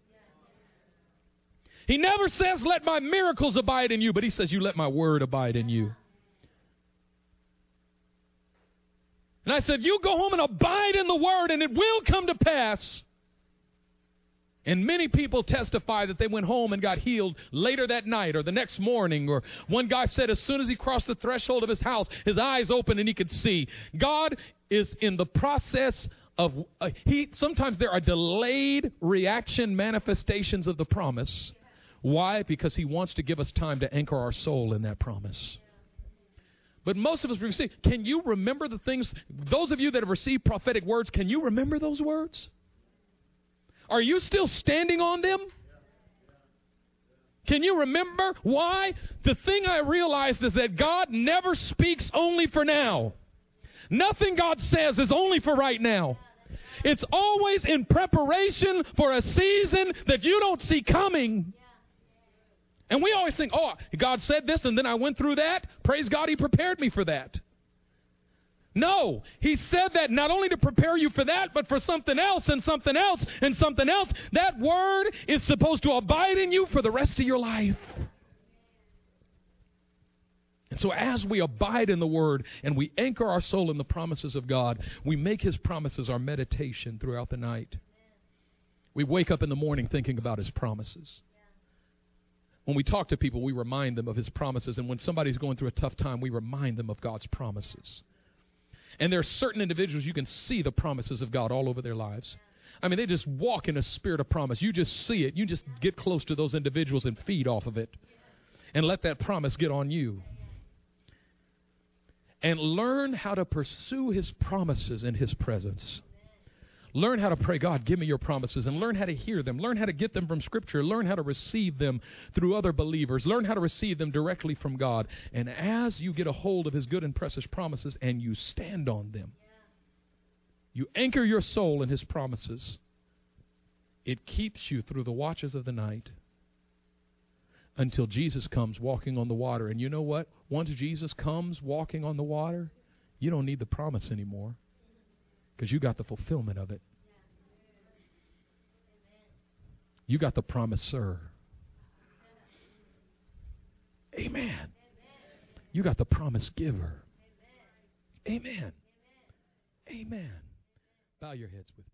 He never says, Let my miracles abide in you, but he says, You let my word abide in you. And I said, You go home and abide in the word, and it will come to pass. And many people testify that they went home and got healed later that night or the next morning. Or one guy said as soon as he crossed the threshold of his house, his eyes opened and he could see. God is in the process of uh, he sometimes there are delayed reaction manifestations of the promise. Why? Because he wants to give us time to anchor our soul in that promise. But most of us receive. Can you remember the things? Those of you that have received prophetic words, can you remember those words? Are you still standing on them? Can you remember why? The thing I realized is that God never speaks only for now. Nothing God says is only for right now. It's always in preparation for a season that you don't see coming. And we always think, oh, God said this and then I went through that. Praise God, He prepared me for that. No, he said that not only to prepare you for that, but for something else and something else and something else. That word is supposed to abide in you for the rest of your life. And so, as we abide in the Word and we anchor our soul in the promises of God, we make His promises our meditation throughout the night. We wake up in the morning thinking about His promises. When we talk to people, we remind them of His promises. And when somebody's going through a tough time, we remind them of God's promises. And there are certain individuals you can see the promises of God all over their lives. I mean, they just walk in a spirit of promise. You just see it. You just get close to those individuals and feed off of it. And let that promise get on you. And learn how to pursue His promises in His presence. Learn how to pray, God, give me your promises, and learn how to hear them. Learn how to get them from Scripture. Learn how to receive them through other believers. Learn how to receive them directly from God. And as you get a hold of His good and precious promises and you stand on them, you anchor your soul in His promises, it keeps you through the watches of the night until Jesus comes walking on the water. And you know what? Once Jesus comes walking on the water, you don't need the promise anymore because you got the fulfillment of it. You got the promiser. Amen. You got the promise giver. Amen. Amen. Bow your heads with me.